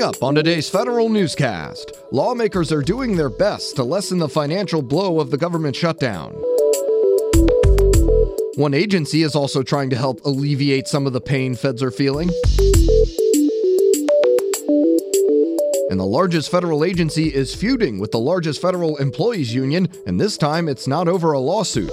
Coming up on today's federal newscast, lawmakers are doing their best to lessen the financial blow of the government shutdown. One agency is also trying to help alleviate some of the pain feds are feeling. And the largest federal agency is feuding with the largest federal employees union, and this time it's not over a lawsuit.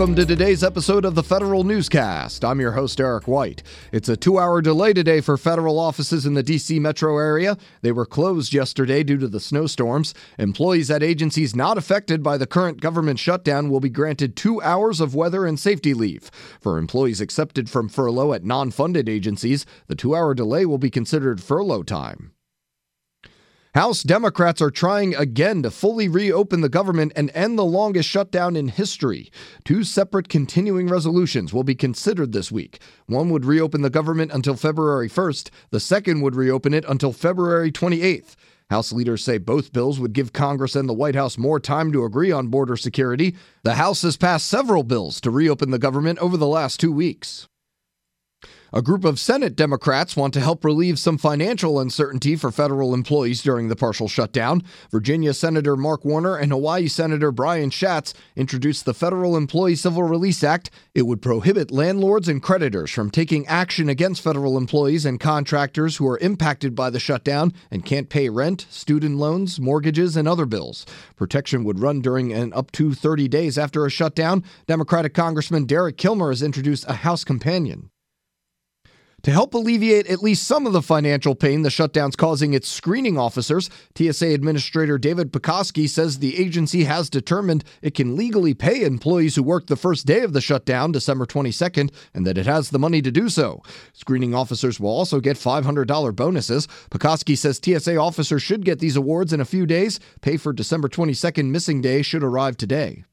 Welcome to today's episode of the Federal Newscast. I'm your host, Eric White. It's a two hour delay today for federal offices in the D.C. metro area. They were closed yesterday due to the snowstorms. Employees at agencies not affected by the current government shutdown will be granted two hours of weather and safety leave. For employees excepted from furlough at non funded agencies, the two hour delay will be considered furlough time. House Democrats are trying again to fully reopen the government and end the longest shutdown in history. Two separate continuing resolutions will be considered this week. One would reopen the government until February 1st, the second would reopen it until February 28th. House leaders say both bills would give Congress and the White House more time to agree on border security. The House has passed several bills to reopen the government over the last two weeks. A group of Senate Democrats want to help relieve some financial uncertainty for federal employees during the partial shutdown. Virginia Senator Mark Warner and Hawaii Senator Brian Schatz introduced the Federal Employee Civil Relief Act. It would prohibit landlords and creditors from taking action against federal employees and contractors who are impacted by the shutdown and can't pay rent, student loans, mortgages, and other bills. Protection would run during and up to 30 days after a shutdown. Democratic Congressman Derek Kilmer has introduced a House companion. To help alleviate at least some of the financial pain the shutdown's causing its screening officers, TSA Administrator David Pekoske says the agency has determined it can legally pay employees who worked the first day of the shutdown, December 22nd, and that it has the money to do so. Screening officers will also get $500 bonuses. Pekoske says TSA officers should get these awards in a few days. Pay for December 22nd missing day should arrive today.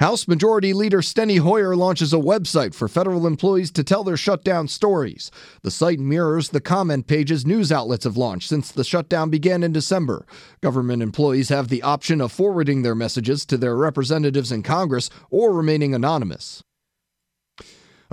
House Majority Leader Steny Hoyer launches a website for federal employees to tell their shutdown stories. The site mirrors the comment pages news outlets have launched since the shutdown began in December. Government employees have the option of forwarding their messages to their representatives in Congress or remaining anonymous.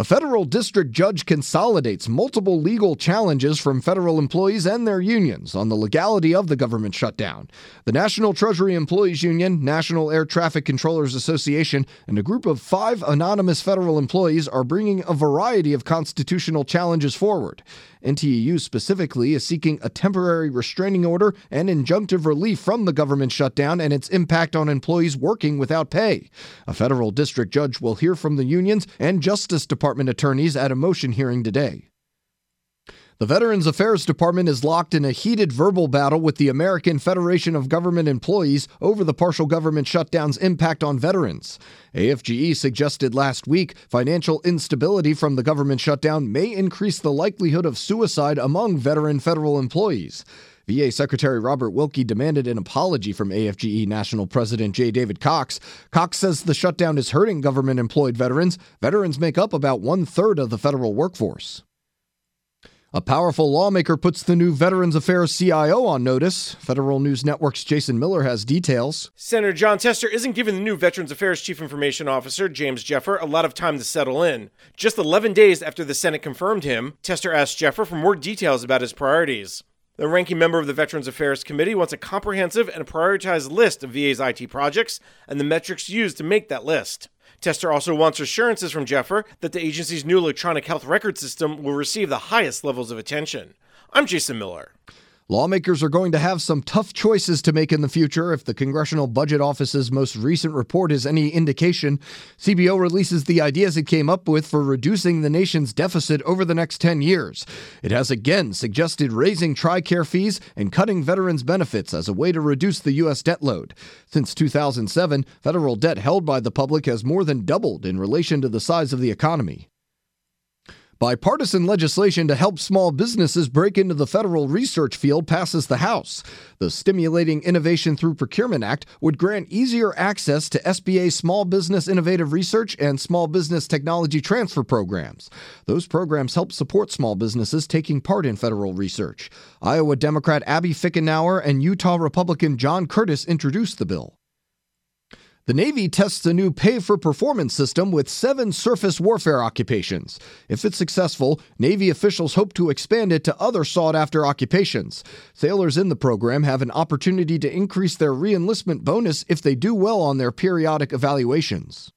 A federal district judge consolidates multiple legal challenges from federal employees and their unions on the legality of the government shutdown. The National Treasury Employees Union, National Air Traffic Controllers Association, and a group of five anonymous federal employees are bringing a variety of constitutional challenges forward. NTEU specifically is seeking a temporary restraining order and injunctive relief from the government shutdown and its impact on employees working without pay. A federal district judge will hear from the unions and Justice Department attorneys at a motion hearing today. The Veterans Affairs Department is locked in a heated verbal battle with the American Federation of Government Employees over the partial government shutdown's impact on veterans. AFGE suggested last week financial instability from the government shutdown may increase the likelihood of suicide among veteran federal employees. VA Secretary Robert Wilkie demanded an apology from AFGE National President J. David Cox. Cox says the shutdown is hurting government employed veterans. Veterans make up about one third of the federal workforce. A powerful lawmaker puts the new Veterans Affairs CIO on notice. Federal News Network's Jason Miller has details. Senator Jon Tester isn't giving the new Veterans Affairs Chief Information Officer, James Gfrerer, a lot of time to settle in. Just 11 days after the Senate confirmed him, Tester asked Gfrerer for more details about his priorities. The ranking member of the Veterans Affairs Committee wants a comprehensive and prioritized list of VA's IT projects and the metrics used to make that list. Tester also wants assurances from Gfrerer that the agency's new electronic health record system will receive the highest levels of attention. I'm Jason Miller. Lawmakers are going to have some tough choices to make in the future. If the Congressional Budget Office's most recent report is any indication, CBO releases the ideas it came up with for reducing the nation's deficit over the next 10 years. It has again suggested raising TRICARE fees and cutting veterans' benefits as a way to reduce the U.S. debt load. Since 2007, federal debt held by the public has more than doubled in relation to the size of the economy. Bipartisan legislation to help small businesses break into the federal research field passes the House. The Stimulating Innovation Through Procurement Act would grant easier access to SBA Small Business Innovative Research and Small Business Technology Transfer programs. Those programs help support small businesses taking part in federal research. Iowa Democrat Abby Finkenauer and Utah Republican John Curtis introduced the bill. The Navy tests a new pay for performance system with seven surface warfare occupations. If it's successful, Navy officials hope to expand it to other sought after occupations. Sailors in the program have an opportunity to increase their reenlistment bonus if they do well on their periodic evaluations.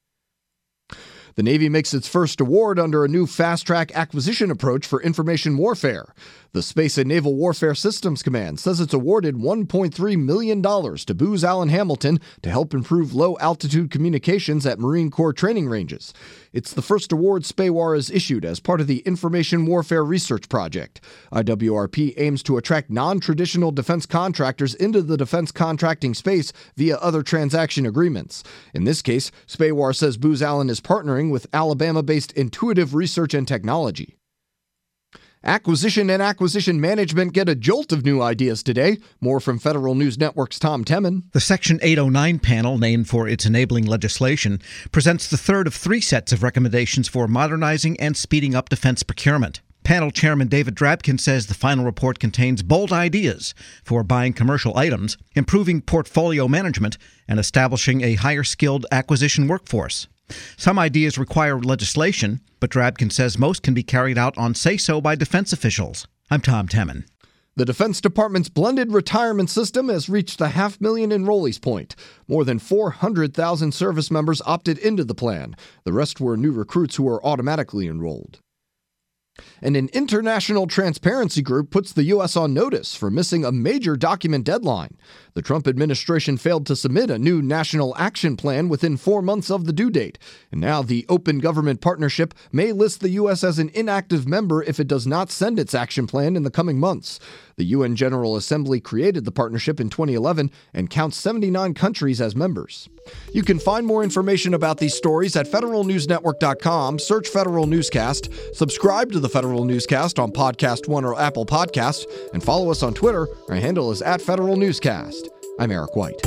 The Navy makes its first award under a new fast track acquisition approach for information warfare. The Space and Naval Warfare Systems Command says it's awarded $1.3 million to Booz Allen Hamilton to help improve low altitude communications at Marine Corps training ranges. It's the first award SPAWAR has issued as part of the Information Warfare Research Project. IWRP aims to attract non traditional defense contractors into the defense contracting space via other transaction agreements. In this case, SPAWAR says Booz Allen is partnering with Alabama based Intuitive Research and Technology. Acquisition and acquisition management get a jolt of new ideas today. More from Federal News Network's Tom Temin. The Section 809 panel, named for its enabling legislation, presents the third of three sets of recommendations for modernizing and speeding up defense procurement. Panel Chairman David Drabkin says the final report contains bold ideas for buying commercial items, improving portfolio management, and establishing a higher skilled acquisition workforce. Some ideas require legislation, but Drabkin says most can be carried out on say so by defense officials. I'm Tom Temin. The Defense Department's blended retirement system has reached the half million enrollees point. More than 400,000 service members opted into the plan. The rest were new recruits who were automatically enrolled. And an international transparency group puts the U.S. on notice for missing a major document deadline. The Trump administration failed to submit a new national action plan within four months of the due date. And now the Open Government Partnership may list the U.S. as an inactive member if it does not send its action plan in the coming months. The UN General Assembly created the partnership in 2011 and counts 79 countries as members. You can find more information about these stories at federalnewsnetwork.com. Search Federal Newscast, subscribe to the Federal Newscast on Podcast One or Apple Podcasts, and follow us on Twitter. Our handle is at Federal Newscast. I'm Eric White.